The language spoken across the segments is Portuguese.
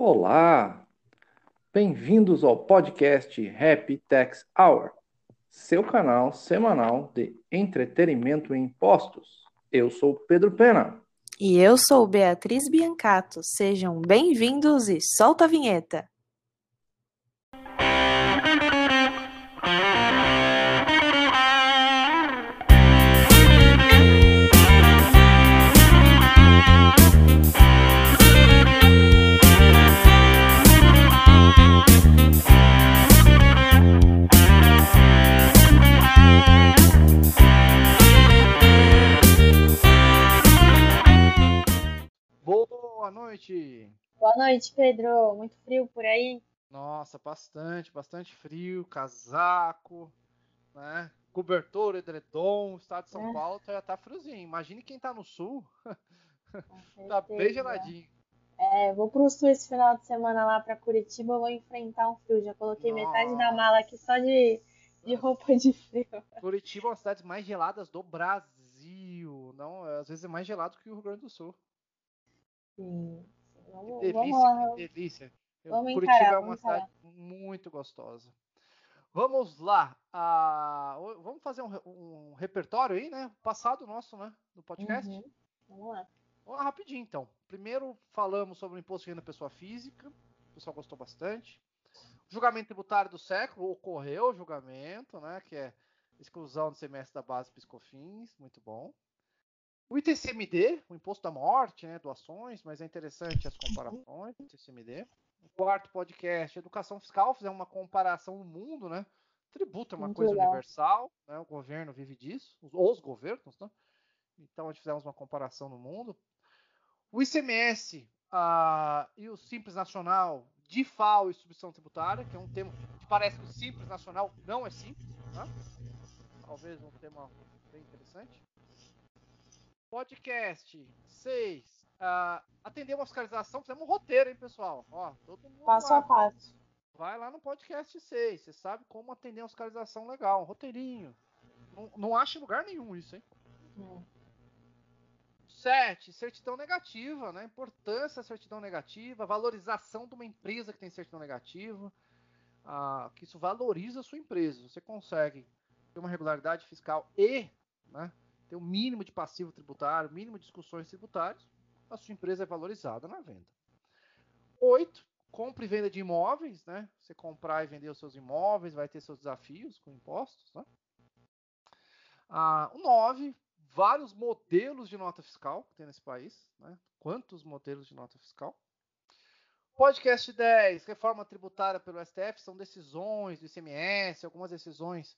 Olá! Bem-vindos ao podcast Happy Tax Hour, seu canal semanal de entretenimento em impostos. Eu sou Pedro Pena. E eu sou Beatriz Biancato. Sejam bem-vindos e solta a vinheta. Boa noite! Boa noite, Pedro. Muito frio por aí? Nossa, bastante, bastante frio, casaco, né? Cobertor, edredom, o estado de São É. Paulo já tá friozinho. Imagine quem tá no sul, tá bem geladinho. É, vou pro sul esse final de semana lá pra Curitiba, vou enfrentar um frio. Já coloquei metade da mala aqui só de, de roupa de frio. Curitiba é uma das cidades mais geladas do Brasil. Não, às vezes é mais gelado que o Rio Grande do Sul. Sim. Vamos, Que vamos delícia, lá. que delícia. Vamos Curitiba encarar, é uma vamos cidade muito gostosa. Vamos lá. ah, vamos fazer um, um repertório aí, né? Passado nosso, né? Do podcast. Uhum. Vamos lá. Vamos lá, rapidinho, então. Primeiro falamos sobre o imposto de renda pessoa física. O pessoal gostou bastante. Julgamento tributário do século. Ocorreu o julgamento, né? Que é exclusão do semestre da base Piscofins. Muito bom. O ITCMD, o imposto da morte, né? Doações, mas é interessante as comparações. ITCMD. O quarto podcast, educação fiscal. Fizemos uma comparação no mundo, né? Tributo é uma Muito coisa legal. universal, né? O governo vive disso, os, os governos, né? Então a gente fizemos uma comparação no mundo. O ICMS ah, e o Simples Nacional de FAO e substituição tributária, que é um tema que parece que o Simples Nacional não é simples, né? talvez um tema bem interessante. Podcast 6. ah, atender uma fiscalização, fizemos um roteiro, hein, pessoal? Ó, todo mundo Passo lá. a passo. Vai lá no podcast 6. Você sabe como atender uma fiscalização legal, um roteirinho. Não, não acha em lugar nenhum isso, hein? Hum. 7. Certidão negativa, né? Importância da certidão negativa, valorização de uma empresa que tem certidão negativa. ah, que isso valoriza a sua empresa. Você consegue ter uma regularidade fiscal e né, ter o mínimo de passivo tributário, mínimo de discussões tributárias, a sua empresa é valorizada na venda. 8. Compra e venda de imóveis, né? Você comprar e vender os seus imóveis, vai ter seus desafios com impostos, né? Ah, o 9, vários modelos de nota fiscal que tem nesse país, né? Quantos modelos de nota fiscal? Podcast 10, reforma tributária pelo STF, são decisões do ICMS, algumas decisões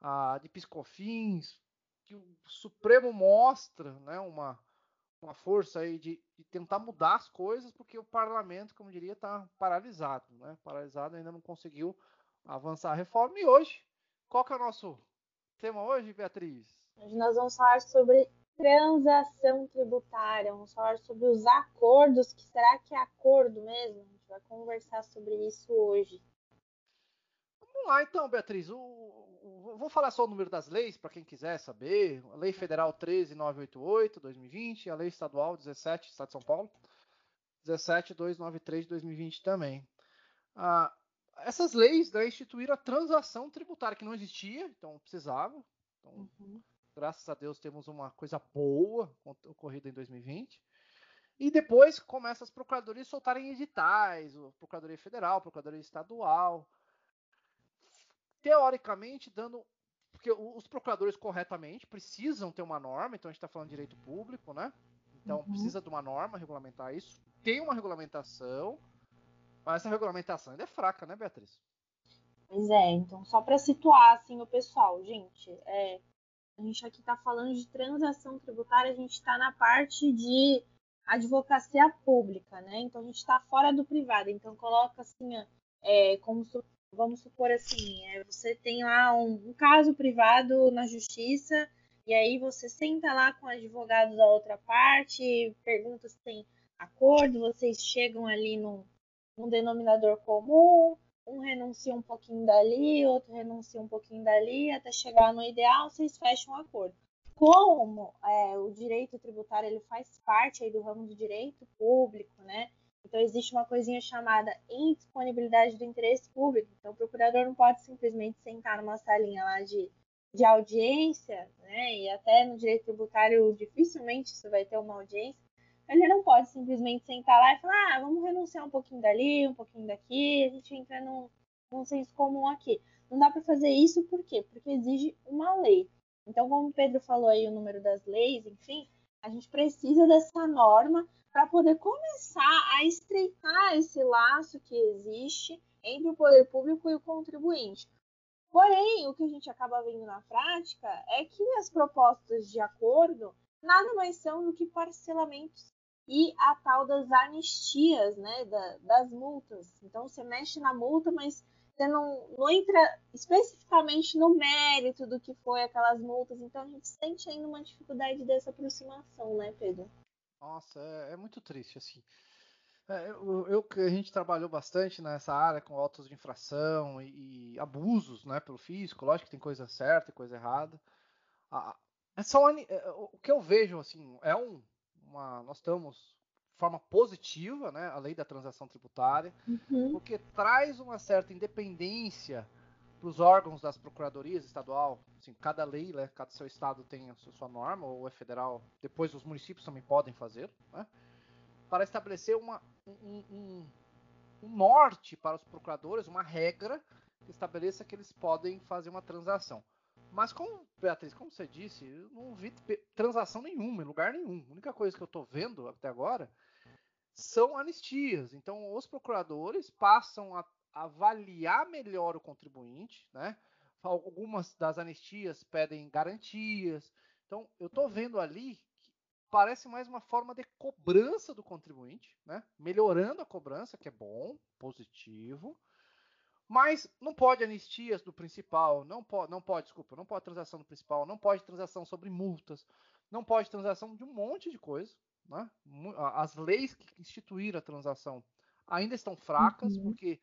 ah, de piscofins, que o Supremo mostra, né, uma, uma força aí de, de tentar mudar as coisas, porque o parlamento, como eu diria, está paralisado, né? Paralisado, ainda não conseguiu avançar a reforma. E hoje, qual que é o nosso tema hoje, Beatriz? Hoje nós vamos falar sobre transação tributária, vamos falar sobre os acordos, que será que é acordo mesmo? A gente vai conversar sobre isso hoje. Vamos lá então, Beatriz. O, o- vou falar só o número das leis para quem quiser saber. A Lei Federal 13988 2020 e a Lei Estadual 17 Estado de São Paulo 17293 de 2020 também. Ah, essas leis né, instituíram a transação tributária que não existia, então precisava. Então, Uhum. Graças a Deus temos uma coisa boa ocorrida em 2020. E depois começa as procuradorias a soltarem editais, o Procuradoria Federal, Procuradoria Estadual, teoricamente dando. Porque os procuradores corretamente precisam ter uma norma, então a gente está falando de direito público, né? Então Uhum. precisa de uma norma regulamentar isso. Tem uma regulamentação, mas essa regulamentação ainda é fraca, né, Beatriz? Pois é, então só para situar assim o pessoal, gente, é, a gente aqui está falando de transação tributária, a gente está na parte de advocacia pública, né? Então a gente está fora do privado, então coloca assim, é, como vamos supor assim, é, você tem lá um, um caso privado na justiça e aí você senta lá com o advogado da outra parte, pergunta se tem acordo, vocês chegam ali num, num denominador comum, um renuncia um pouquinho dali, outro renuncia um pouquinho dali, até chegar no ideal, vocês fecham um acordo. Como é, o direito tributário ele faz parte aí do ramo do direito público, né? Então, existe uma coisinha chamada indisponibilidade do interesse público. Então, o procurador não pode simplesmente sentar numa salinha lá de, de audiência, né? E até no direito tributário, dificilmente você vai ter uma audiência. Ele não pode simplesmente sentar lá e falar: ah, vamos renunciar um pouquinho dali, um pouquinho daqui, a gente entra num, num senso comum aqui. Não dá para fazer isso por quê? Porque exige uma lei. Então, como o Pedro falou aí, o número das leis, enfim, a gente precisa dessa norma para poder começar a estreitar esse laço que existe entre o poder público e o contribuinte. Porém, o que a gente acaba vendo na prática é que as propostas de acordo nada mais são do que parcelamentos e a tal das anistias, né, da, das multas. Então, você mexe na multa, mas você não, não entra especificamente no mérito do que foi aquelas multas. Então, a gente sente ainda uma dificuldade dessa aproximação, né, Pedro? Nossa, é, é muito triste, assim. É, eu, eu, a gente trabalhou bastante nessa área com autos de infração e, e, abusos né, pelo fisco. Lógico que tem coisa certa e coisa errada. Ah, é só, é, o que eu vejo assim é um, uma, nós estamos de forma positiva, né, a lei da transação tributária, uhum. porque traz uma certa independência para os órgãos das procuradorias estadual, assim, cada lei, né, cada seu estado tem a sua norma, ou é federal, depois os municípios também podem fazer, né, para estabelecer uma, um, um, um, norte para os procuradores, uma regra que estabeleça que eles podem fazer uma transação. Mas como, Beatriz, como você disse, eu não vi transação nenhuma, em lugar nenhum. A única coisa que eu estou vendo até agora são anistias. Então, os procuradores passam a avaliar melhor o contribuinte, né? Algumas das anistias pedem garantias. Então, eu estou vendo ali que parece mais uma forma de cobrança do contribuinte, né? Melhorando a cobrança, que é bom, positivo. Mas não pode anistias do principal, não pode, não pode, desculpa, não pode transação do principal, não pode transação sobre multas, não pode transação de um monte de coisa. Né? As leis que instituíram a transação ainda estão fracas, uhum. porque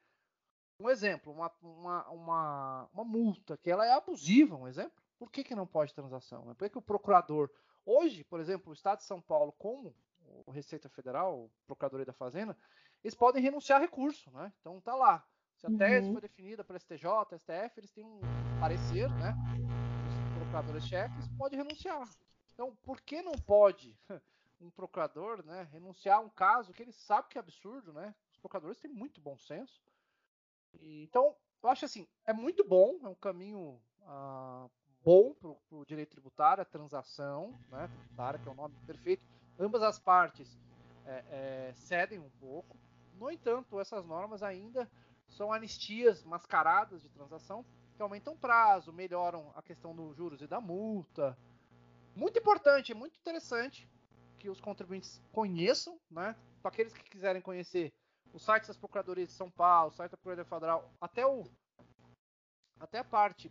um exemplo, uma, uma, uma, uma, multa que ela é abusiva, um exemplo. Por que, que não pode transação? Por que, que o procurador. Hoje, por exemplo, o Estado de São Paulo, como o Receita Federal, o Procuradoria da Fazenda, eles podem renunciar a recurso. Né? Então tá lá. Se a uhum. tese foi definida pelo STJ, STF, eles têm um parecer, né? Os procuradores-chefes podem renunciar. Então, por que não pode um procurador né, renunciar a um caso que ele sabe que é absurdo, né? Os procuradores têm muito bom senso então, eu acho assim, é muito bom, é um caminho ah, bom para o direito tributário, a transação né, tributária, que é o nome perfeito. Ambas as partes é, é, cedem um pouco. No entanto, essas normas ainda são anistias mascaradas de transação que aumentam o prazo, melhoram a questão dos juros e da multa. Muito importante, muito interessante que os contribuintes conheçam, né? Para aqueles que quiserem conhecer o site das Procuradorias de São Paulo, o site da Procuradoria Federal, até o até a parte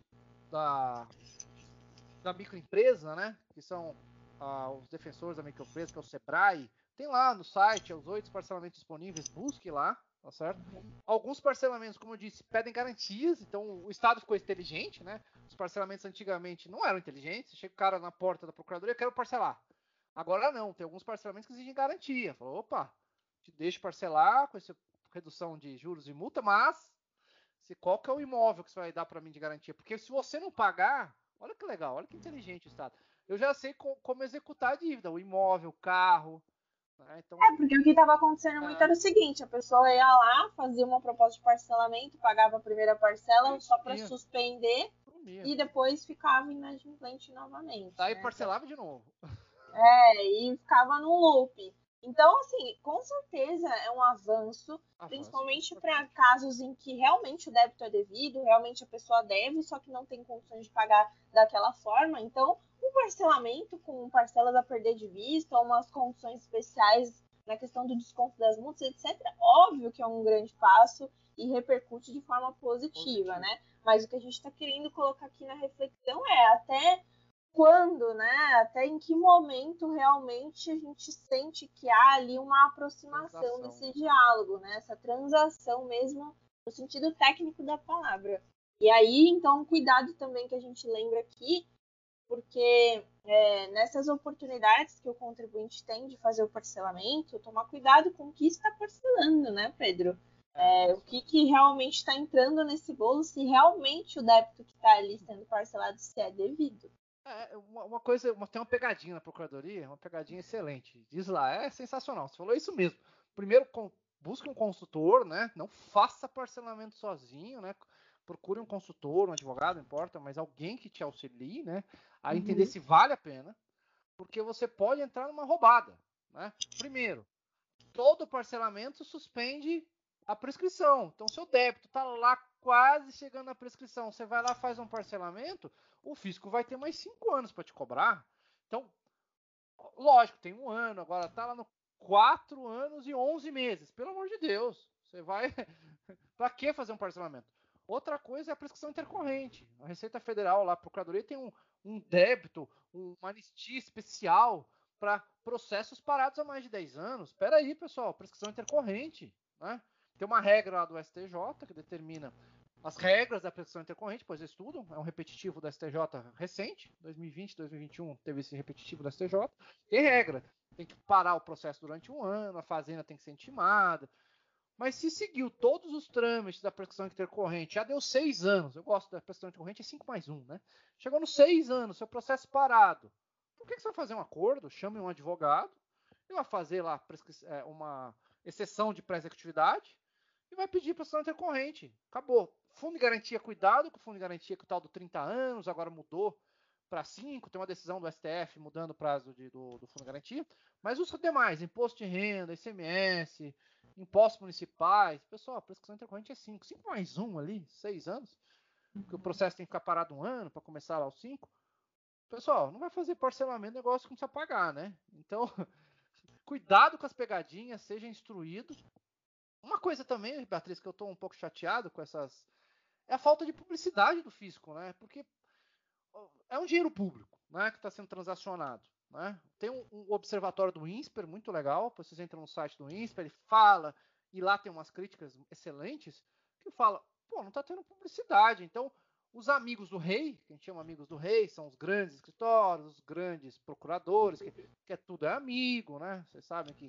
da da microempresa, né, que são ah, os defensores da microempresa, que é o Sebrae, tem lá no site os oito parcelamentos disponíveis, busque lá, tá certo? Alguns parcelamentos, como eu disse, pedem garantias, então o Estado ficou inteligente, né? Os parcelamentos antigamente não eram inteligentes, chega o cara na porta da procuradoria, quero parcelar. Agora não, tem alguns parcelamentos que exigem garantia. Falou, opa, te deixo parcelar com essa redução de juros e multa, mas se qual que é o imóvel que você vai dar para mim de garantia? Porque se você não pagar, olha que legal, olha que inteligente o Estado. Eu já sei co como executar a dívida, o imóvel, o carro. Né? Então, é, porque o que estava acontecendo muito é. era o seguinte: a pessoa ia lá, fazia uma proposta de parcelamento, pagava a primeira parcela só para suspender e depois ficava inadimplente novamente. Aí né? parcelava de novo. É, e ficava no loop. Então, assim, com certeza é um avanço, avanço. principalmente para casos em que realmente o débito é devido, realmente a pessoa deve, só que não tem condições de pagar daquela forma. Então, o um parcelamento com parcelas a perder de vista, umas condições especiais na questão do desconto das multas, etc., óbvio que é um grande passo e repercute de forma positiva, Positivo. né? Mas o que a gente está querendo colocar aqui na reflexão é até quando, né? Até em que momento realmente a gente sente que há ali uma aproximação transação. desse diálogo, né? Essa transação mesmo no sentido técnico da palavra. E aí, então, cuidado também que a gente lembra aqui porque é, nessas oportunidades que o contribuinte tem de fazer o parcelamento, tomar cuidado com o que está parcelando, né, Pedro? É, o que, que realmente está entrando nesse bolo, se realmente o débito que está ali sendo parcelado se é devido. É, uma, uma coisa, uma, tem uma pegadinha na Procuradoria, uma pegadinha excelente. Diz lá, é sensacional. Você falou isso mesmo. Primeiro, com, busque um consultor, né? Não faça parcelamento sozinho, né? Procure um consultor, um advogado, não importa, mas alguém que te auxilie, né? A uhum. entender se vale a pena, porque você pode entrar numa roubada, né? Primeiro, todo parcelamento suspende a prescrição. Então, seu débito está lá quase chegando à prescrição. Você vai lá, faz um parcelamento, o fisco vai ter mais cinco anos para te cobrar. Então, lógico, tem um ano, agora está lá no quatro anos e onze meses. Pelo amor de Deus, você vai. para que fazer um parcelamento? Outra coisa é a prescrição intercorrente. A Receita Federal, lá, a Procuradoria, tem um, um débito, uma anistia especial para processos parados há mais de 10 anos. Espera aí, pessoal, prescrição intercorrente. Né? Tem uma regra lá do STJ que determina as regras da prescrição intercorrente, pois estudam, é um repetitivo da STJ recente, 2020, 2021 teve esse repetitivo da STJ. Tem regra, tem que parar o processo durante um ano, a fazenda tem que ser intimada. Mas se seguiu todos os trâmites da prescrição intercorrente, já deu seis anos, eu gosto da prescrição intercorrente, é 5 mais 1, né? Chegou nos seis anos, seu processo parado. Por que, que você vai fazer um acordo? Chame um advogado, e vai fazer lá é, uma exceção de pré-executividade, e vai pedir prescrição intercorrente. Acabou. Fundo de garantia, cuidado com o fundo de garantia, que o tal do 30 anos, agora mudou para 5, tem uma decisão do STF mudando o prazo de, do, do, fundo de garantia. Mas os demais, imposto de renda, ICMS, impostos municipais, pessoal, a prescrição intercorrente é 5. 5 mais 1 ali, 6 anos. Porque o processo tem que ficar parado um ano para começar lá os 5. Pessoal, não vai fazer parcelamento negócio que não precisa pagar, né? Então, cuidado com as pegadinhas, seja instruído. Uma coisa também, Beatriz, que eu estou um pouco chateado com essas. É a falta de publicidade do fisco, né? Porque é um dinheiro público né, que está sendo transacionado. Né? Tem um, um, observatório do INSPER muito legal. Vocês entram no site do INSPER, ele fala, e lá tem umas críticas excelentes, que fala, pô, não está tendo publicidade. Então, os amigos do rei, que a gente chama amigos do rei, são os grandes escritórios, os grandes procuradores, que, que é tudo é amigo, né? Vocês sabem que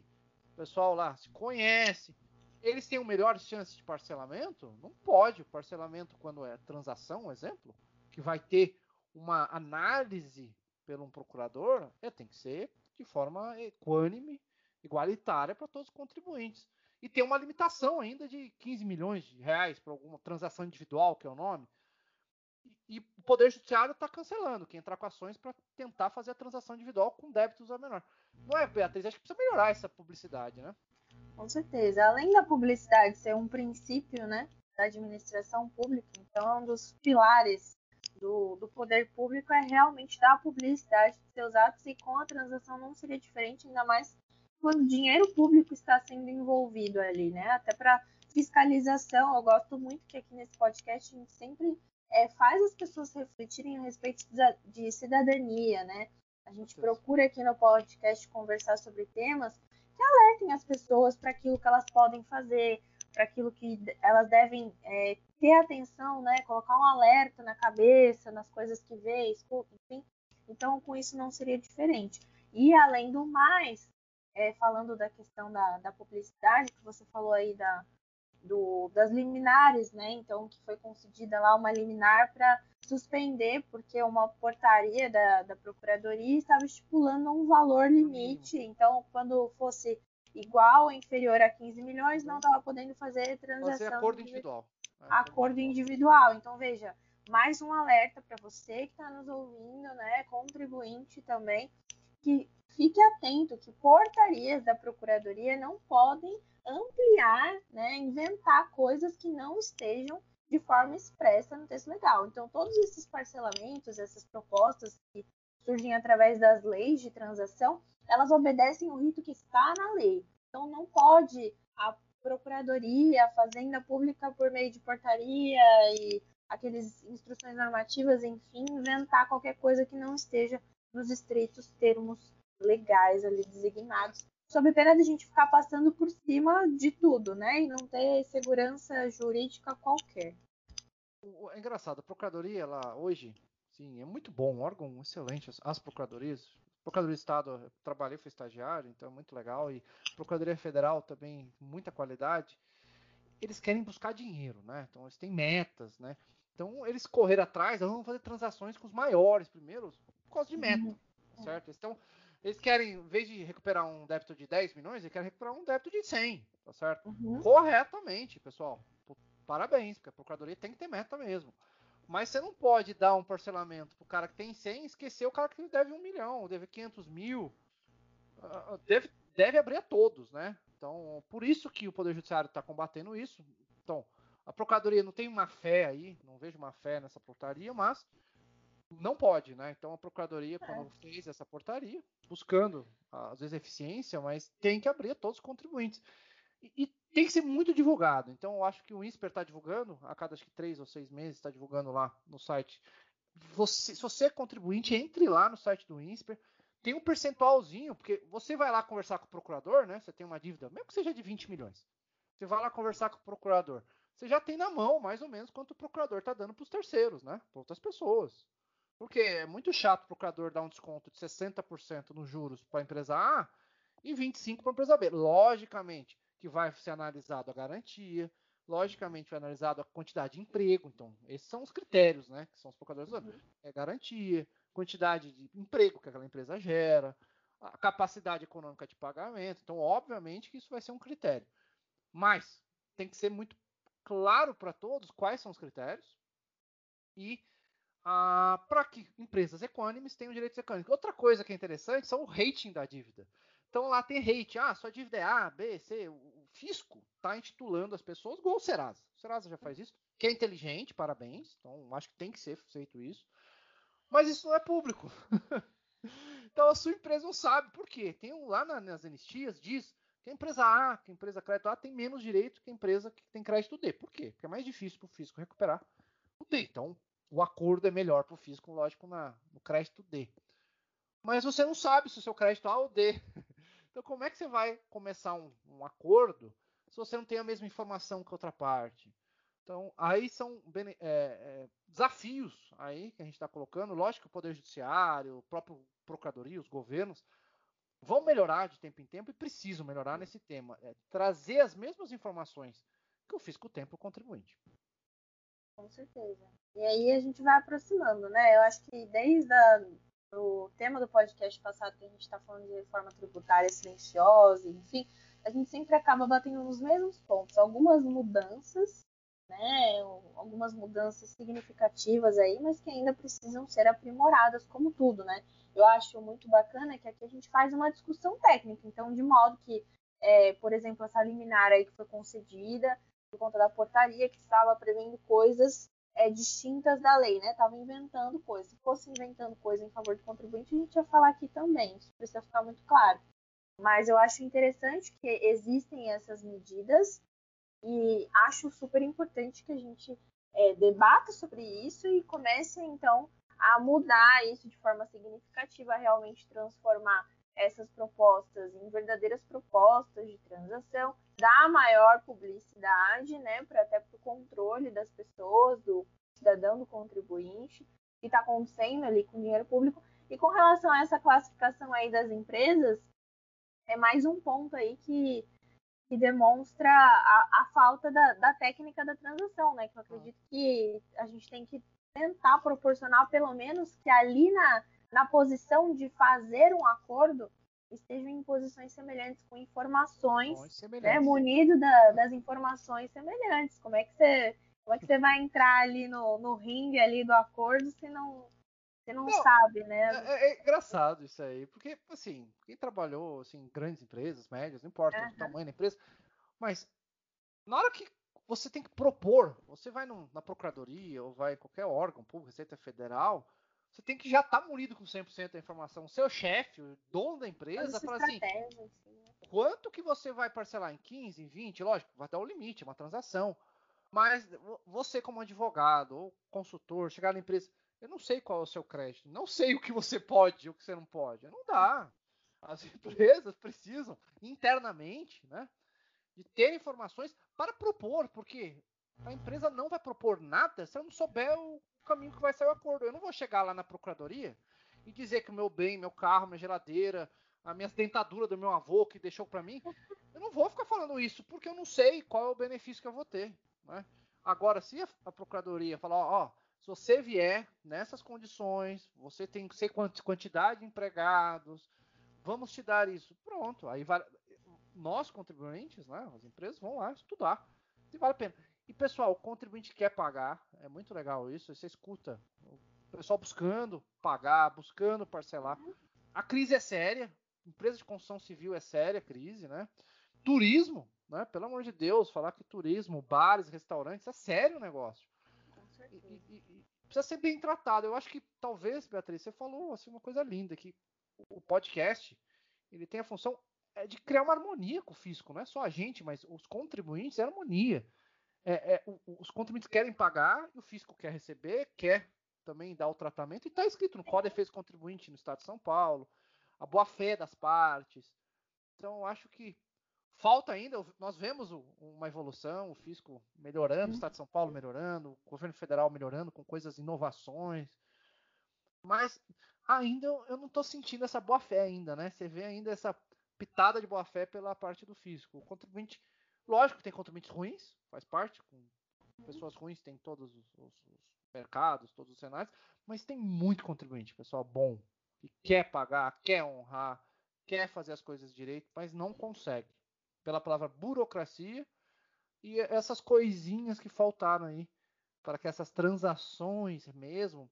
o pessoal lá se conhece eles têm uma melhor chance de parcelamento? Não pode. O parcelamento, quando é transação, um exemplo, que vai ter uma análise pelo um procurador, é, tem que ser de forma equânime, igualitária para todos os contribuintes. E tem uma limitação ainda de 15 milhões de reais para alguma transação individual, que é o nome. E, e o Poder Judiciário está cancelando quem entrar com ações para tentar fazer a transação individual com débitos a menor. Não é, Beatriz? Acho que precisa melhorar essa publicidade, né? Com certeza. Além da publicidade ser um princípio né, da administração pública, então é um dos pilares do, do poder público é realmente dar publicidade dos seus atos e com a transação não seria diferente, ainda mais quando dinheiro público está sendo envolvido ali, né? Até para fiscalização, eu gosto muito que aqui nesse podcast a gente sempre é, faz as pessoas refletirem a respeito de cidadania, né? A gente procura aqui no podcast conversar sobre temas que alertem as pessoas para aquilo que elas podem fazer, para aquilo que elas devem é, ter atenção, né? Colocar um alerta na cabeça, nas coisas que vê, escuta, enfim. Então, com isso não seria diferente. E além do mais, é, falando da questão da, da, publicidade, que você falou aí da, do, das liminares, né? Então, que foi concedida lá uma liminar para suspender, porque uma portaria da, da Procuradoria estava estipulando um valor limite. Então, quando fosse igual ou inferior a 15 milhões, não estava podendo fazer transação. Fazer acordo individual. É, acordo individual. Então, veja, mais um alerta para você que está nos ouvindo, né? Contribuinte também, que fique atento que portarias da Procuradoria não podem ampliar, né, inventar coisas que não estejam de forma expressa no texto legal. Então, todos esses parcelamentos, essas propostas que surgem através das leis de transação, elas obedecem o rito que está na lei. Então, não pode a procuradoria, a fazenda pública por meio de portaria e aqueles instruções normativas, enfim, inventar qualquer coisa que não esteja nos estritos termos legais ali designados sob pena de a gente ficar passando por cima de tudo, né? E não ter segurança jurídica qualquer. É engraçado, a Procuradoria, ela hoje, Sim, é muito bom, um órgão excelente. As, as procuradorias, Procuradoria do Estado, trabalhei, fui estagiário, então é muito legal. E Procuradoria Federal também, muita qualidade. Eles querem buscar dinheiro, né? Então eles têm metas, né? Então eles correram atrás, vão fazer transações com os maiores primeiro, por causa de meta, uhum. certo? Então eles querem, em vez de recuperar um débito de 10 milhões, eles querem recuperar um débito de 100, tá certo? Uhum. Corretamente, pessoal. Parabéns, porque a Procuradoria tem que ter meta mesmo. Mas você não pode dar um parcelamento pro cara que tem 100 e esquecer o cara que deve um milhão, deve 500 mil. Uh, deve, deve abrir a todos, né? Então, por isso que o Poder Judiciário está combatendo isso. Então, a Procuradoria não tem uma fé aí, não vejo uma fé nessa portaria, mas não pode, né? Então, a Procuradoria, quando é. fez essa portaria, buscando, às vezes, eficiência, mas tem que abrir a todos os contribuintes. E, e tem que ser muito divulgado. Então, eu acho que o INSPER está divulgando, a cada acho que três ou seis meses está divulgando lá no site. Você, se você é contribuinte, entre lá no site do INSPER. Tem um percentualzinho, porque você vai lá conversar com o procurador, né? Você tem uma dívida, mesmo que seja de 20 milhões. Você vai lá conversar com o procurador. Você já tem na mão, mais ou menos, quanto o procurador está dando para os terceiros, né? Para outras pessoas. Porque é muito chato o procurador dar um desconto de 60% nos juros para a empresa A e 25% para a empresa B. Logicamente, que vai ser analisado a garantia, logicamente vai analisado a quantidade de emprego, então esses são os critérios, né, que são os procuradores uhum. é garantia, quantidade de emprego que aquela empresa gera, a capacidade econômica de pagamento, então obviamente que isso vai ser um critério, mas tem que ser muito claro para todos quais são os critérios e ah, para que empresas econômicas tenham direitos econômicos. Outra coisa que é interessante são o rating da dívida. Então lá tem rate, ah, sua dívida é A, B, C. O fisco está intitulando as pessoas igual o Serasa. O Serasa já faz isso, que é inteligente, parabéns. Então acho que tem que ser feito isso. Mas isso não é público. então a sua empresa não sabe por quê. Tem um, lá nas anistias diz que a empresa A, que a empresa crédito A tem menos direito que a empresa que tem crédito D. Por quê? Porque é mais difícil para o fisco recuperar o D. Então o acordo é melhor para o fisco, lógico, na, no crédito D. Mas você não sabe se o seu crédito A ou D. Então, como é que você vai começar um, um acordo se você não tem a mesma informação que a outra parte? Então, aí são é, é, desafios aí que a gente está colocando. Lógico que o Poder Judiciário, o próprio Procuradoria, os governos vão melhorar de tempo em tempo e precisam melhorar nesse tema. É, trazer as mesmas informações que o fisco tem para o contribuinte. Com certeza. E aí a gente vai aproximando, né? Eu acho que desde a, o tema do podcast passado, que a gente está falando de reforma tributária silenciosa, enfim, a gente sempre acaba batendo nos mesmos pontos. Algumas mudanças, né, algumas mudanças significativas aí, mas que ainda precisam ser aprimoradas, como tudo, né? Eu acho muito bacana que aqui a gente faz uma discussão técnica, então, de modo que, é, por exemplo, essa liminar aí que foi concedida por conta da portaria que estava prevendo coisas é, distintas da lei, né? Tava inventando coisa. Se fosse inventando coisa em favor do contribuinte, a gente ia falar aqui também. Isso precisa ficar muito claro. Mas eu acho interessante que existem essas medidas e acho super importante que a gente é, debata sobre isso e comece então a mudar isso de forma significativa, realmente transformar essas propostas em verdadeiras propostas de transação, dar maior publicidade, né, para até para o controle das pessoas, do cidadão, do contribuinte, que está acontecendo ali com dinheiro público. E com relação a essa classificação aí das empresas, é mais um ponto aí que, que demonstra a, a falta da, da técnica da transação, né? Que eu acredito que a gente tem que tentar proporcionar, pelo menos, que ali na, na posição de fazer um acordo, estejam em posições semelhantes, com informações, né, semelhantes. Né, munido da, das informações semelhantes. Como é que você, como é que você vai entrar ali no, no ringue ali do acordo se não, você não, não, sabe, né? É, é, é, engraçado isso aí, porque assim, quem trabalhou assim, em grandes empresas, médias, não importa uhum. o tamanho da empresa, mas na hora que você tem que propor, você vai num, na procuradoria ou vai em qualquer órgão público, Receita Federal, você tem que já estar tá munido com 100% da informação. O seu chefe, o dono da empresa, fala assim, assim, quanto que você vai parcelar em 15, em 20? Lógico, vai dar o limite, é uma transação. Mas você como advogado ou consultor, chegar na empresa, eu não sei qual é o seu crédito, não sei o que você pode e o que você não pode. Não dá. As empresas precisam internamente, né, de ter informações para propor, porque A empresa não vai propor nada se eu não souber o caminho que vai sair o acordo. Eu não vou chegar lá na procuradoria e dizer que o meu bem, meu carro, minha geladeira, a minha dentadura do meu avô que deixou para mim, eu não vou ficar falando isso porque eu não sei qual é o benefício que eu vou ter. Né? Agora, se a, procuradoria falar, ó, se você vier nessas condições, você tem que ser quantidade de empregados, vamos te dar isso. Pronto, aí vai, nós contribuintes, né, as empresas vão lá estudar se vale a pena. E pessoal, o contribuinte quer pagar, é muito legal isso. Você escuta o pessoal buscando pagar, buscando parcelar. A crise é séria, empresa de construção civil é séria, crise, né? Turismo, né? Pelo amor de Deus, falar que turismo, bares, restaurantes, é sério o negócio. E, e, e, precisa ser bem tratado. Eu acho que talvez, Beatriz, você falou assim uma coisa linda que o podcast ele tem a função é de criar uma harmonia com o fisco, não é só a gente, mas os contribuintes é harmonia. É, é, os contribuintes querem pagar e o fisco quer receber, quer também dar o tratamento, e está escrito no Código de Defesa Contribuinte no Estado de São Paulo, a boa-fé das partes. Então, acho que falta ainda, nós vemos uma evolução, o fisco melhorando, o Estado de São Paulo melhorando, o governo federal melhorando com coisas, inovações, mas ainda eu não estou sentindo essa boa-fé ainda, né? Você vê ainda essa pitada de boa fé pela parte do fisco. O contribuinte, lógico que tem contribuintes ruins, faz parte, com pessoas ruins tem todos os, os, os mercados, todos os cenários, mas tem muito contribuinte, pessoal bom, que quer pagar, quer honrar, quer fazer as coisas direito, mas não consegue. Pela palavra burocracia e essas coisinhas que faltaram aí para que essas transações mesmo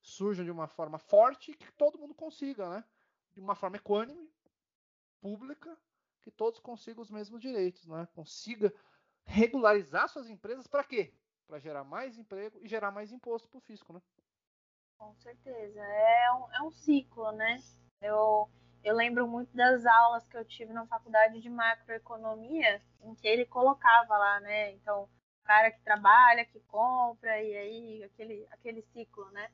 surjam de uma forma forte e que todo mundo consiga, né? De uma forma equânime, pública que todos consigam os mesmos direitos, né? consiga regularizar suas empresas para quê? Para gerar mais emprego e gerar mais imposto para o fisco, né? Com certeza. É um, é um ciclo, né? Eu, eu lembro muito das aulas que eu tive na faculdade de macroeconomia, em que ele colocava lá, né? Então, o cara que trabalha, que compra, e aí aquele, aquele ciclo, né?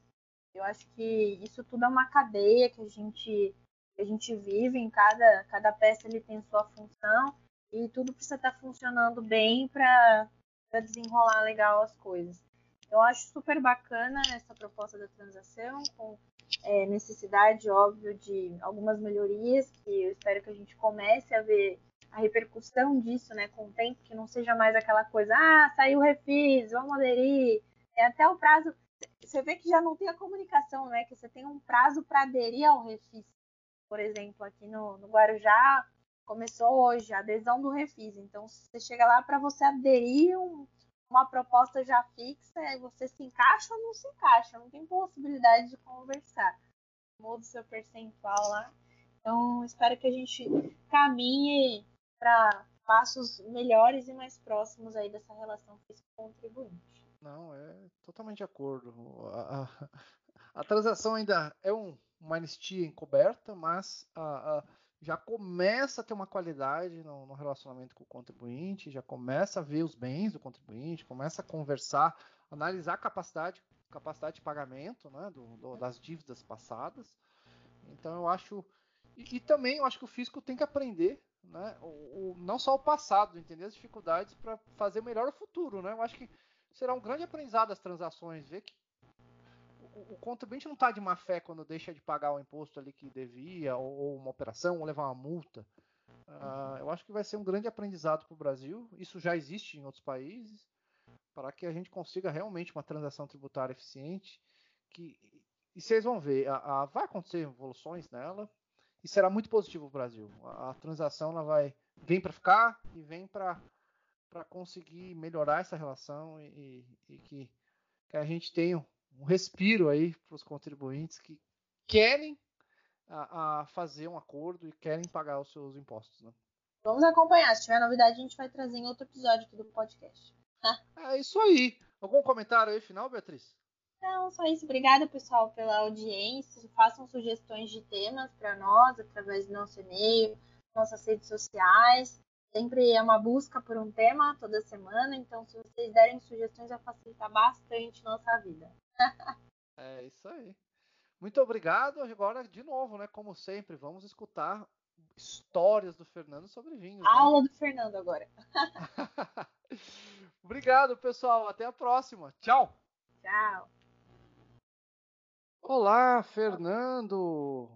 Eu acho que isso tudo é uma cadeia que a gente que a gente vive, em cada, cada peça ele tem sua função e tudo precisa estar funcionando bem para desenrolar legal as coisas. Eu acho super bacana essa proposta da transação, com é, necessidade, óbvio, de algumas melhorias, que eu espero que a gente comece a ver a repercussão disso, né, com o tempo, que não seja mais aquela coisa, ah, saiu o refis, vamos aderir, é até o prazo, você vê que já não tem a comunicação, né, que você tem um prazo para aderir ao refis, por exemplo, aqui no, no Guarujá, começou hoje a adesão do Refis. Então, você chega lá para você aderir um, uma proposta já fixa, você se encaixa ou não se encaixa, não tem possibilidade de conversar. Muda o seu percentual lá. Então, espero que a gente caminhe para passos melhores e mais próximos aí dessa relação fisco-contribuinte. Não, é totalmente de acordo. A, a, a transação ainda é um uma anistia encoberta, mas a, a, já começa a ter uma qualidade no, no, relacionamento com o contribuinte, já começa a ver os bens do contribuinte, começa a conversar, analisar a capacidade, capacidade de pagamento né, do, do, das dívidas passadas. Então eu acho. E, e, também eu acho que o fisco tem que aprender, né, o, o, não só o passado, entender as dificuldades para fazer melhor o futuro. Né? Eu acho que será um grande aprendizado as transações, ver que o, contribuinte não está de má fé quando deixa de pagar o imposto ali que devia, ou, ou uma operação, ou levar uma multa. Uh, eu acho que vai ser um grande aprendizado para o Brasil. Isso já existe em outros países, para que a gente consiga realmente uma transação tributária eficiente. Que, e vocês vão ver, a, a, vai acontecer evoluções nela e será muito positivo para o Brasil. A, a, transação ela vai vem para ficar e vem para para conseguir melhorar essa relação e, e, e que, que a gente tenha um respiro aí para os contribuintes que querem a, a, fazer um acordo e querem pagar os seus impostos. Né? Vamos acompanhar. Se tiver novidade, a gente vai trazer em outro episódio aqui do podcast. é isso aí. Algum comentário aí final, Beatriz? Não, só isso. Obrigada, pessoal, pela audiência. Façam sugestões de temas para nós através do nosso e-mail, nossas redes sociais. Sempre é uma busca por um tema toda semana, então se vocês derem sugestões vai facilitar bastante nossa vida. É isso aí. Muito obrigado. Agora, de novo, né? Como sempre, vamos escutar histórias do Fernando sobre vinhos. Né? Aula né? do Fernando agora. Obrigado, pessoal. Até a próxima. Tchau. Tchau. Olá, Fernando.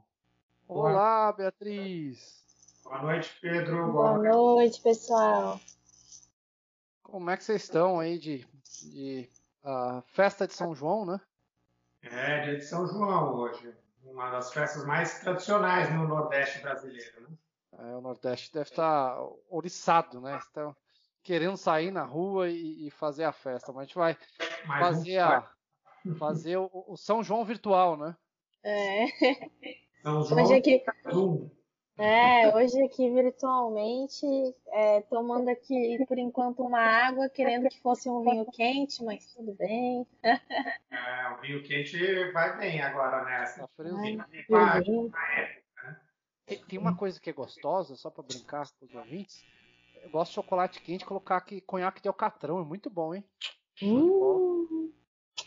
Olá, Beatriz. Boa noite, Pedro. Boa, Boa noite, pessoal. Como é que vocês estão aí de, de uh, festa de São João, né? É, dia de São João hoje. Uma das festas mais tradicionais no Nordeste brasileiro, né? É, o Nordeste deve estar oriçado, né? Estão querendo sair na rua e, e fazer a festa, mas a gente vai Mais fazer, um a, fazer o, o, São João virtual, né? É. São João hoje aqui, é, hoje aqui virtualmente, é, tomando aqui por enquanto uma água, querendo que fosse um vinho quente, mas tudo bem. É, o vinho quente vai bem agora, né? Tá friozinho. Tem, tem uma coisa que é gostosa, só para brincar com os ouvintes. Eu gosto de chocolate quente, colocar aqui conhaque de alcatrão, é muito bom, hein? Hum.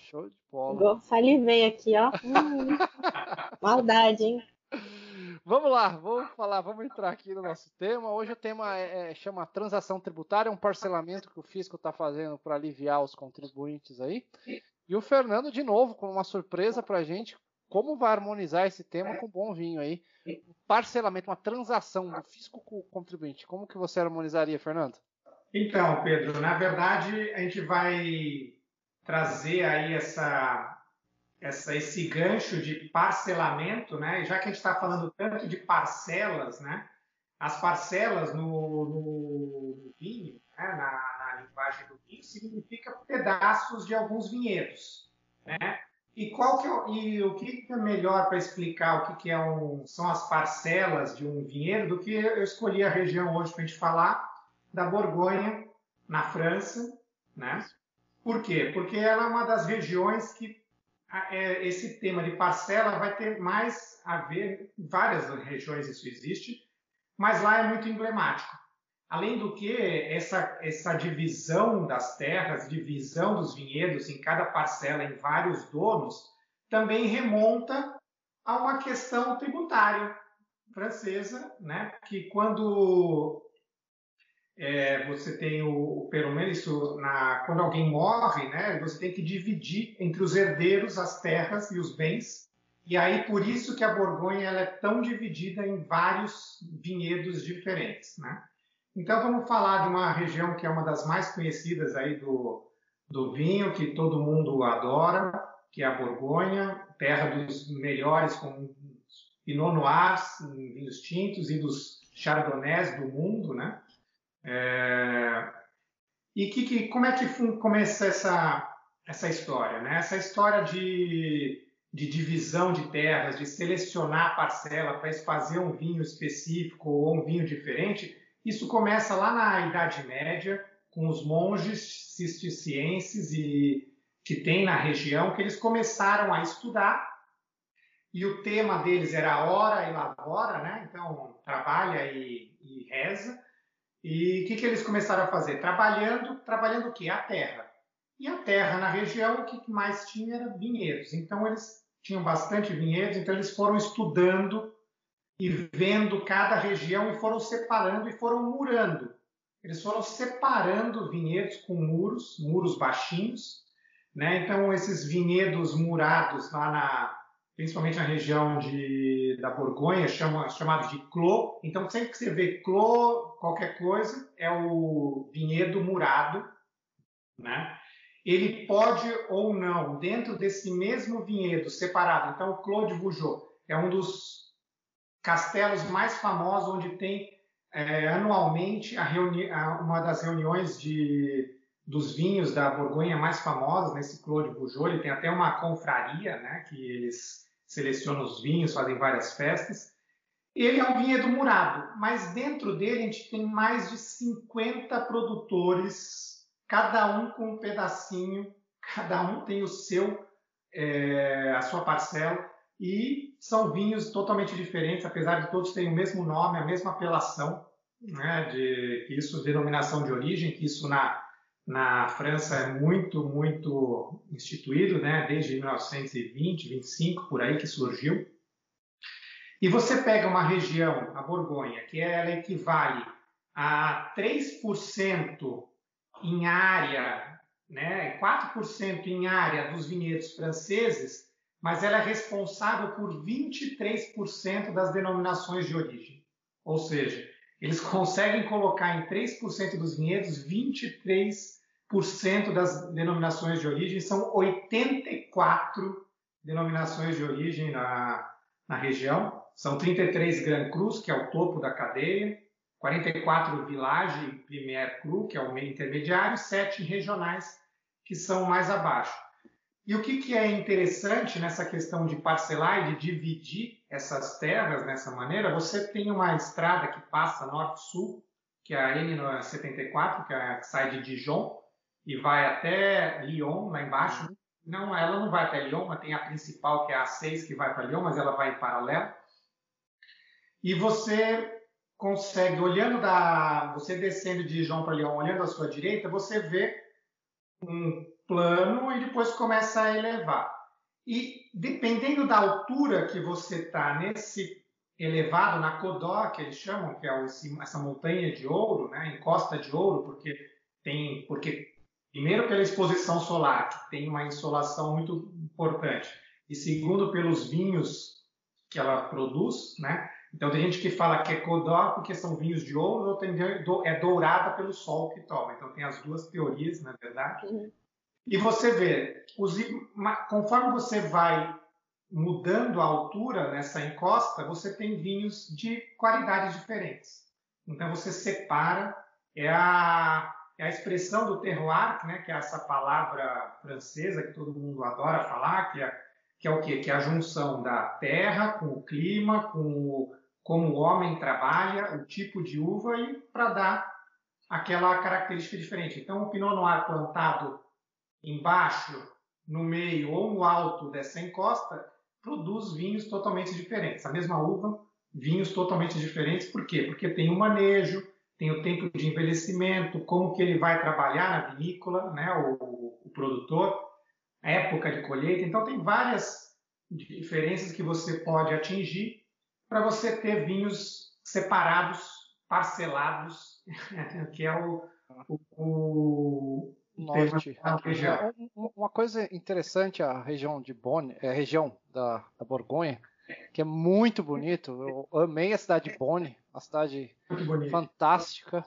Show de bola. Salivei aqui, ó. Hum. Maldade, hein? Vamos lá, vamos falar, vamos entrar aqui no nosso tema. Hoje o tema é, é chama transação tributária, um parcelamento que o fisco está fazendo para aliviar os contribuintes aí. E o Fernando, de novo, com uma surpresa para a gente, como vai harmonizar esse tema com bom vinho aí? Um parcelamento, uma transação do fisco com o contribuinte. Como que você harmonizaria, Fernando? Então, Pedro, na verdade, a gente vai trazer aí essa, essa, esse gancho de parcelamento, né? Já que a gente está falando tanto de parcelas, né? As parcelas no, no, no vinho, né? na, na linguagem do vinho, significa pedaços de alguns vinhedos, né? E, qual que é, e o que é melhor para explicar o que, que é um, são as parcelas de um vinhedo do que eu escolhi a região hoje para a gente falar da Borgonha, na França. Né? Por quê? Porque ela é uma das regiões que esse tema de parcela vai ter mais a ver, em várias regiões isso existe, mas lá é muito emblemático. Além do que, essa, essa divisão das terras, divisão dos vinhedos em cada parcela em vários donos, também remonta a uma questão tributária francesa, né? que quando é, você tem o, pelo menos isso, na, quando alguém morre, né, você tem que dividir entre os herdeiros as terras e os bens, e aí por isso que a Borgonha ela é tão dividida em vários vinhedos diferentes, né? Então vamos falar de uma região que é uma das mais conhecidas aí do, do vinho, que todo mundo adora, que é a Borgonha, terra dos melhores com Pinot Noirs, vinhos tintos e dos Chardonnays do mundo, né? É... E que, que, como é que começa essa, essa história? Né? Essa história de, de divisão de terras, de selecionar a parcela para fazer um vinho específico ou um vinho diferente, isso começa lá na Idade Média, com os monges cistercienses e que tem na região, que eles começaram a estudar e o tema deles era ora e lavora, né? Então trabalha e, e reza. E o que, que eles começaram a fazer? Trabalhando, trabalhando o quê? A terra. E a terra na região, o que mais tinha era vinhedos. Então eles tinham bastante vinhedos, então eles foram estudando e vendo cada região e foram separando e foram murando. Eles foram separando vinhedos com muros, muros baixinhos, né? Então esses vinhedos murados lá na, principalmente na região de, da Borgonha, chama, chamados de clô. Então sempre que você vê clô, qualquer coisa, é o vinhedo murado, né? Ele pode ou não, dentro desse mesmo vinhedo separado. Então o de Vougeot é um dos castelos mais famosos, onde tem é, anualmente a reuni uma das reuniões de, dos vinhos da Borgonha mais famosas, nesse Clos de Bougeot. Ele tem até uma confraria, né, que eles selecionam os vinhos, fazem várias festas. Ele é um vinhedo murado, mas dentro dele a gente tem mais de 50 produtores, cada um com um pedacinho, cada um tem o seu, é, a sua parcela e são vinhos totalmente diferentes, apesar de todos terem o mesmo nome, a mesma apelação, né, de isso denominação de origem, que isso na, na França é muito, muito instituído, né, desde 1920, 25, por aí que surgiu. E você pega uma região, a Borgonha, que ela equivale a 3% em área, né, 4% em área dos vinhedos franceses, mas ela é responsável por 23% das denominações de origem. Ou seja, eles conseguem colocar em 3% dos vinhedos 23% das denominações de origem, são 84 denominações de origem na, na região. São 33 Grand Cruz, que é o topo da cadeia, 44 Village Premier Cru, que é o meio intermediário, 7 regionais, que são mais abaixo. E o que, que é interessante nessa questão de parcelar e de dividir essas terras dessa maneira? Você tem uma estrada que passa norte-sul, que é a N74, que, é que sai de Dijon e vai até Lyon, lá embaixo. Não, ela não vai até Lyon, mas tem a principal, que é a A6, que vai para Lyon, mas ela vai em paralelo. E você consegue, olhando da. Você descendo de Dijon para Lyon, olhando à sua direita, você vê um plano e depois começa a elevar. E dependendo da altura que você está nesse elevado, na Codó, que eles chamam, que é essa montanha de ouro, né, encosta de ouro, porque tem, porque primeiro pela exposição solar, que tem uma insolação muito importante, e segundo pelos vinhos que ela produz, né? Então tem gente que fala que é Codó porque são vinhos de ouro, ou tem, é dourada pelo sol que toma. Então tem as duas teorias, na verdade. Uhum. E você vê, os, conforme você vai mudando a altura nessa encosta, você tem vinhos de qualidades diferentes. Então você separa, é a, é a expressão do terroir, né, que é essa palavra francesa que todo mundo adora falar, que é, que é o quê? Que é a junção da terra com o clima, com o, como o homem trabalha, o tipo de uva e para dar aquela característica diferente. Então o Pinot Noir plantado embaixo, no meio ou no alto dessa encosta, produz vinhos totalmente diferentes. A mesma uva, vinhos totalmente diferentes. Por quê? Porque tem o manejo, tem o tempo de envelhecimento, como que ele vai trabalhar na vinícola, né, o, o produtor, a época de colheita. Então tem várias diferenças que você pode atingir para você ter vinhos separados, parcelados, que é o, o, o norte. Uma coisa interessante a região de Bonn, é a região da, da Borgonha, que é muito bonito. Eu amei a cidade de Bonn, uma cidade fantástica.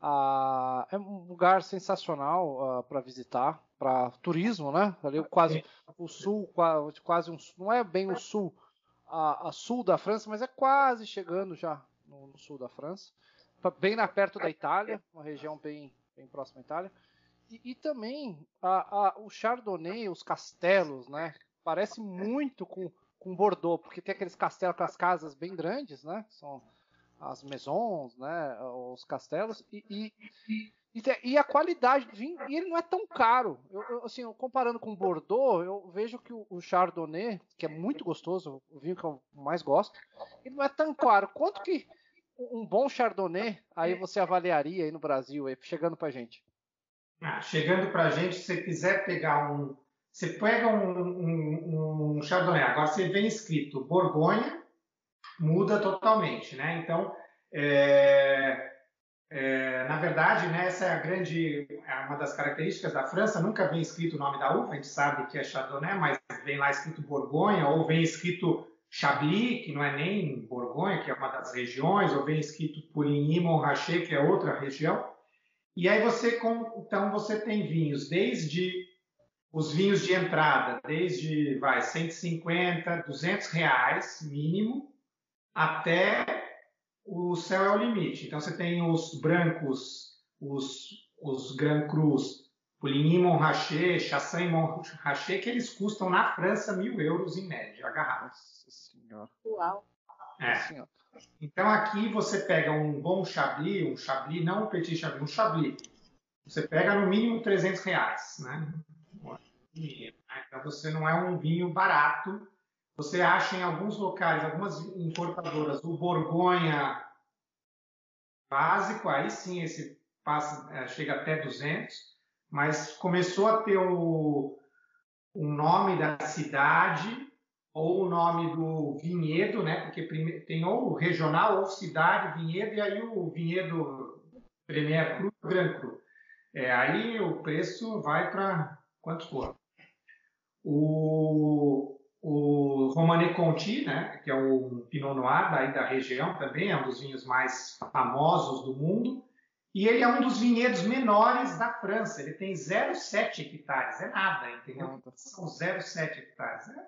Ah, é um lugar sensacional ah, para visitar, para turismo, né? Ali quase o sul, quase, um, não é bem o sul, a, a, sul da França, mas é quase chegando já no, no sul da França, bem na perto da Itália, uma região bem, bem próxima à Itália. E, e também a, a, o Chardonnay, os castelos, né? Parece muito com, com Bordeaux, porque tem aqueles castelos com as casas bem grandes, né? São as maisons, né? Os castelos. E, e, e, a qualidade do vinho, e ele não é tão caro. Eu, eu, assim, comparando com Bordeaux, eu vejo que o, o, Chardonnay, que é muito gostoso, o vinho que eu mais gosto, ele não é tão caro. Quanto que um bom Chardonnay aí você avaliaria aí no Brasil, aí, chegando pra gente? Ah, chegando para gente, se você quiser pegar um. Você pega um, um, um Chardonnay, agora você vem escrito Borgonha, muda totalmente, né? Então, é, é, na verdade, né, essa é a grande, é uma das características da França. Nunca vem escrito o nome da uva, a gente sabe que é Chardonnay, mas vem lá escrito Borgonha ou vem escrito Chablis, que não é nem Borgonha, que é uma das regiões, ou vem escrito Pouligny-Montrachet, que é outra região. E aí você, então você tem vinhos desde os vinhos de entrada, desde vai 150, 200 reais mínimo, até o céu é o limite. Então você tem os brancos, os, os Grand Crus, Pouligny Montrachet, Chassagne Montrachet, que eles custam na França mil euros em média, a garrafa. Nossa senhora. Uau! É. Então aqui você pega um bom chablis, um chablis, não um petit chablis, um chablis. Você pega no mínimo 300 reais, né? Então você não é um vinho barato. Você acha em alguns locais, algumas importadoras, o Borgonha básico, aí sim esse passa, é, chega até 200, mas começou a ter o, o nome da cidade ou o nome do vinhedo, né? Porque tem ou regional ou cidade, vinhedo, e aí o vinhedo Premier Cru, Gran Cru. É, aí o preço vai para quanto for. O, o Romane Conti, né, que é o Pinot Noir daí da região também, é um dos vinhos mais famosos do mundo. E ele é um dos vinhedos menores da França. Ele tem 0,7 hectares. É nada, entendeu? São 0,7 hectares. É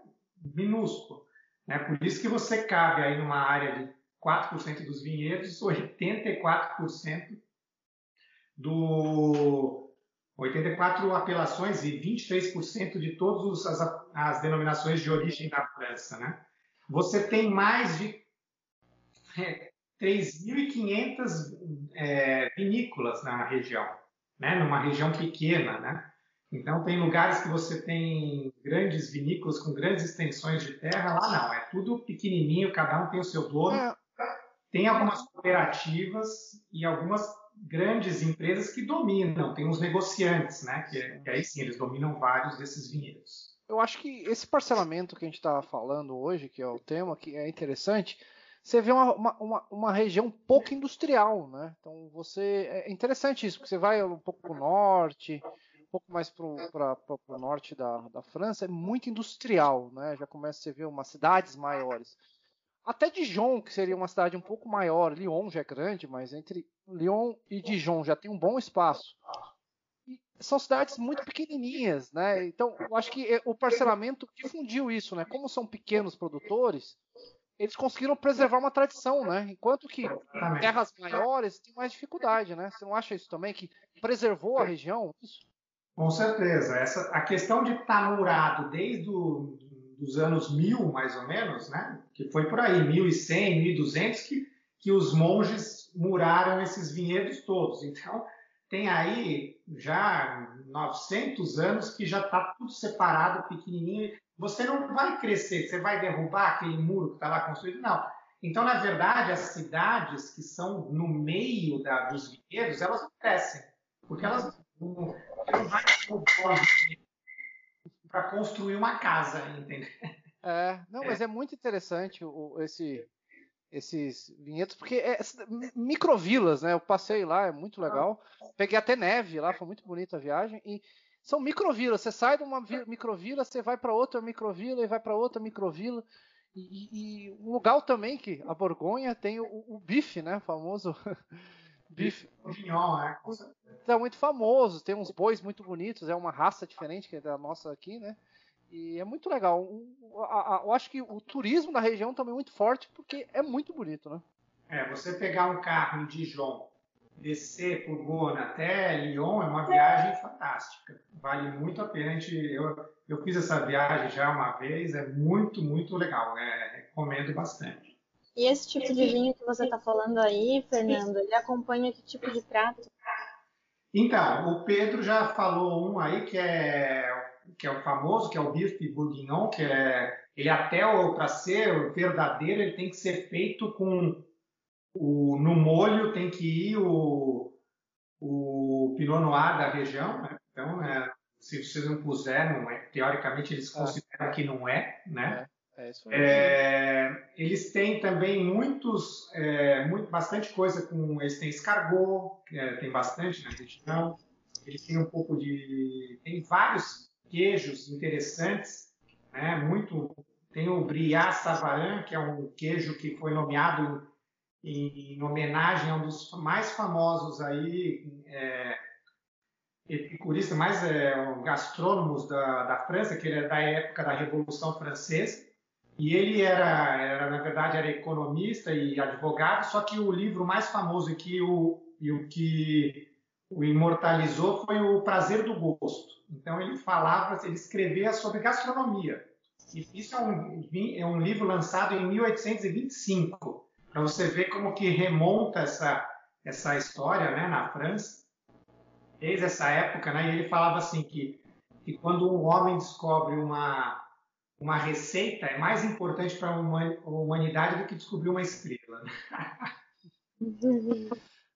minúsculo. Né? Por isso que você cabe aí numa área de 4% dos vinhedos, 84% do 84 apelações e 23% de todas as, as, denominações de origem da França. Né? Você tem mais de é, 3.500 é, vinícolas na região, né? numa região pequena. Né? Então, tem lugares que você tem grandes vinícolas com grandes extensões de terra, lá não, é tudo pequenininho, cada um tem o seu dono. É. Tem algumas cooperativas e algumas grandes empresas que dominam, tem uns negociantes, né? Que, que aí sim, eles dominam vários desses vinhedos. Eu acho que esse parcelamento que a gente está falando hoje, que é o tema, que é interessante, você vê uma, uma, uma, região pouco industrial, né? Então você é interessante isso, porque você vai um pouco para o norte, um pouco mais para o norte da, da França, é muito industrial, né? Já começa a ver umas cidades maiores. Até Dijon, que seria uma cidade um pouco maior, Lyon já é grande, mas entre Lyon e Dijon já tem um bom espaço. E são cidades muito pequenininhas, né? Então, eu acho que é, o parcelamento difundiu isso, né? Como são pequenos produtores, eles conseguiram preservar uma tradição, né? Enquanto que terras maiores têm mais dificuldade, né? Você não acha isso também que preservou a região? Isso? Com certeza. Essa, a questão de estar murado desde o dos anos 1000, mais ou menos, né? que foi por aí, 1100, 1200, que, que os monges muraram esses vinhedos todos. Então, tem aí já 900 anos que já está tudo separado, pequenininho. Você não vai crescer, você vai derrubar aquele muro que está lá construído, não. Então, na verdade, as cidades que são no meio da, dos vinhedos, elas crescem, porque elas não, não vai derrubar para construir uma casa, entendeu? É, não, é. mas é muito interessante o, esse, esses vinhedos, porque é microvilas, né? Eu passei lá, é muito legal. Peguei até neve lá, foi muito bonita a viagem. E são microvilas. Você sai de uma microvila, você vai para outra microvila e vai para outra microvila. E, e, e, um lugar também que a Borgonha tem o, o bife, né? O famoso bife. Bourguignon, é. É muito famoso, tem uns bois muito bonitos, é uma raça diferente que é da nossa aqui, né? E é muito legal. Eu acho que o turismo na região também é muito forte porque é muito bonito, né? É, você pegar um carro em Dijon, descer por Gona até Lyon é uma viagem fantástica. Vale muito a pena. A gente, eu, eu fiz essa viagem já uma vez, é muito, muito legal. É, recomendo bastante. E esse tipo de vinho que você está falando aí, Fernando, ele acompanha que tipo de prato? Então, o Pedro já falou um aí que é que é o famoso, que é o bife bourguignon, que é ele até para ser verdadeiro, ele tem que ser feito com o no molho tem que ir o o pinot noir da região, né? Então, é, se vocês não puserem, não é, teoricamente eles é. consideram que não é, né? É. É, é, eles têm também muitos, é, muito, bastante coisa com. Eles têm escargot, é, tem bastante na região. Eles têm um pouco de. Tem vários queijos interessantes, né? Muito. Tem o Briat Savarin, que é um queijo que foi nomeado em, em homenagem a um dos mais famosos aí, é, epicurista, mais é, gastrônomos da, da França, que ele é da época da Revolução Francesa. E ele era, era, na verdade, era economista e advogado, só que o livro mais famoso que o, e o que o imortalizou foi o Prazer do Gosto. Então ele falava, ele escrevia sobre gastronomia. E isso é um, é um livro lançado em 1825, para você ver como que remonta essa, essa história né, na França, desde essa época. Né, e ele falava assim que, que quando um homem descobre uma uma receita é mais importante para a humanidade do que descobrir uma estrela.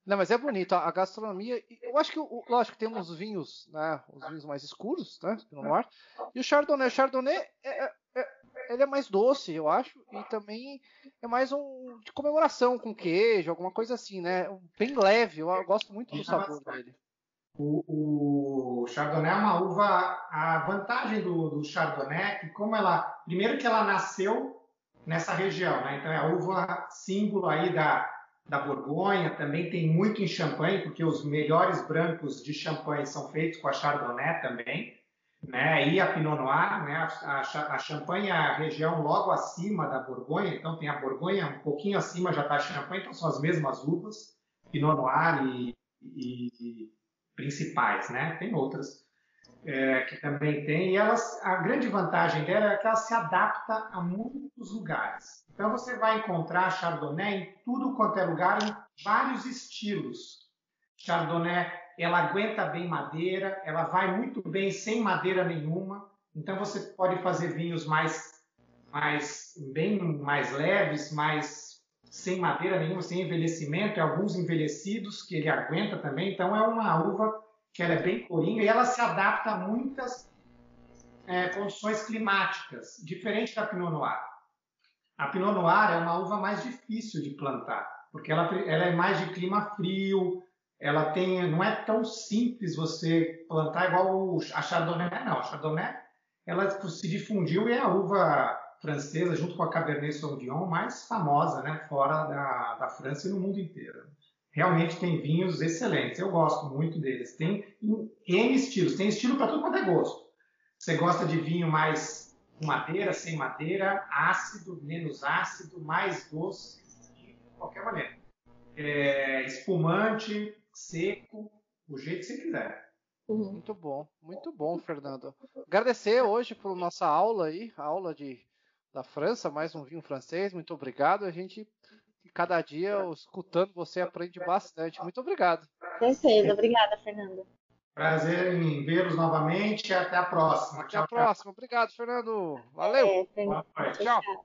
Não, mas é bonito. A gastronomia. Eu acho que, lógico, temos vinhos, né? Os vinhos mais escuros, né? No mar. E o Chardonnay. O Chardonnay é, é, é, ele é mais doce, eu acho. E também é mais um de comemoração com queijo, alguma coisa assim, né? Bem leve. Eu gosto muito do sabor dele. O, o, Chardonnay é uma uva. A vantagem do, do Chardonnay é que, como ela. Primeiro, que ela nasceu nessa região, né? Então é a uva símbolo aí da, da Borgonha, também tem muito em Champagne, porque os melhores brancos de Champagne são feitos com a Chardonnay também, né? E a Pinot Noir, né? A, a, a Champagne é a região logo acima da Borgonha, então tem a Borgonha um pouquinho acima já está a Champagne, então são as mesmas uvas, Pinot Noir e, e, principais, né? Tem outras é, que também tem, e elas, a grande vantagem dela é que ela se adapta a muitos lugares. Então você vai encontrar Chardonnay em tudo quanto é lugar, em vários estilos. Chardonnay, ela aguenta bem madeira, ela vai muito bem sem madeira nenhuma. Então você pode fazer vinhos mais, mais bem mais leves, mais sem madeira nenhuma, sem envelhecimento, e alguns envelhecidos que ele aguenta também. Então é uma uva que ela é bem coringa e ela se adapta a muitas é, condições climáticas, diferente da Pinot Noir. A Pinot Noir é uma uva mais difícil de plantar, porque ela, ela é mais de clima frio, ela tem, não é tão simples você plantar igual a Chardonnay, não. A Chardonnay ela se difundiu e é a uva francesa, junto com a Cabernet Sauvignon, mais famosa né, fora da, da França e no mundo inteiro realmente tem vinhos excelentes. Eu gosto muito deles. Tem N estilos, tem estilo para tudo quanto é gosto. Você gosta de vinho mais com madeira, sem madeira, ácido, menos ácido, mais doce, de qualquer maneira. É, espumante, seco, o jeito que você quiser. Uhum. Muito bom, muito bom, Fernando. Agradecer hoje por nossa aula aí, aula de da França, mais um vinho francês. Muito obrigado. A gente cada dia, escutando você, aprende bastante. Muito obrigado. certeza. Obrigada, Fernando. Prazer em vê-los novamente. Até a próxima. Até tchau, a próxima. Tchau. Obrigado, Fernando. Valeu. É, tchau. tchau.